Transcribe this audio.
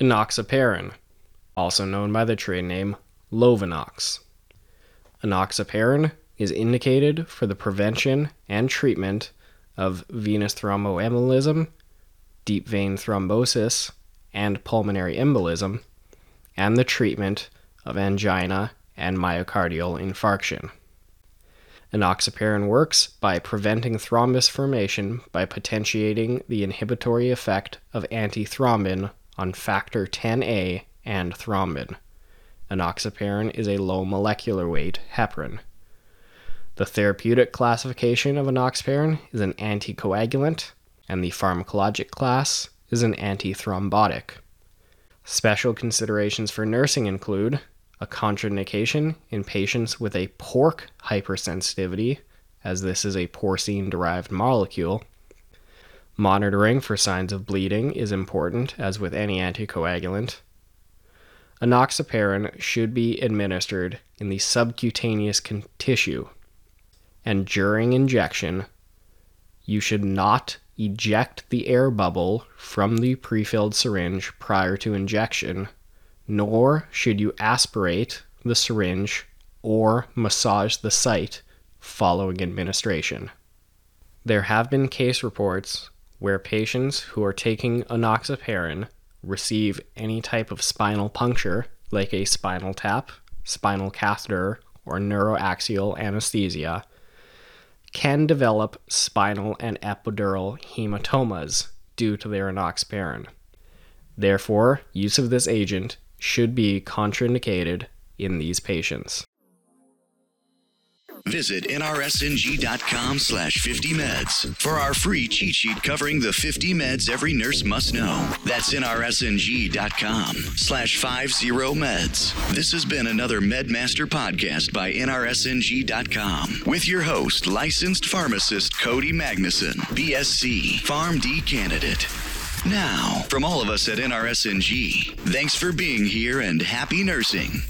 Enoxaparin, also known by the trade name Lovenox. Enoxaparin is indicated for the prevention and treatment of venous thromboembolism, deep vein thrombosis, and pulmonary embolism, and the treatment of angina and myocardial infarction. Enoxaparin works by preventing thrombus formation by potentiating the inhibitory effect of antithrombin on factor 10A and thrombin. Enoxaparin is a low molecular weight heparin. The therapeutic classification of enoxaparin is an anticoagulant, and the pharmacologic class is an antithrombotic. Special considerations for nursing include a contraindication in patients with a pork hypersensitivity, as this is a porcine derived molecule. Monitoring for signs of bleeding is important, as with any anticoagulant. Enoxaparin should be administered in the subcutaneous con- tissue, and during injection, you should not eject the air bubble from the prefilled syringe prior to injection, nor should you aspirate the syringe or massage the site following administration. There have been case reports where patients who are taking enoxaparin receive any type of spinal puncture, like a spinal tap, spinal catheter, or neuroaxial anesthesia, can develop spinal and epidural hematomas due to their enoxaparin. Therefore, use of this agent should be contraindicated in these patients. Visit nrsng.com slash 50meds for our free cheat sheet covering the 50 meds every nurse must know. That's nrsng.com slash 50meds. This has been another MedMaster podcast by nrsng.com with your host, licensed pharmacist Cody Magnuson, BSc, PharmD candidate. Now, from all of us at NRSNG, thanks for being here and happy nursing.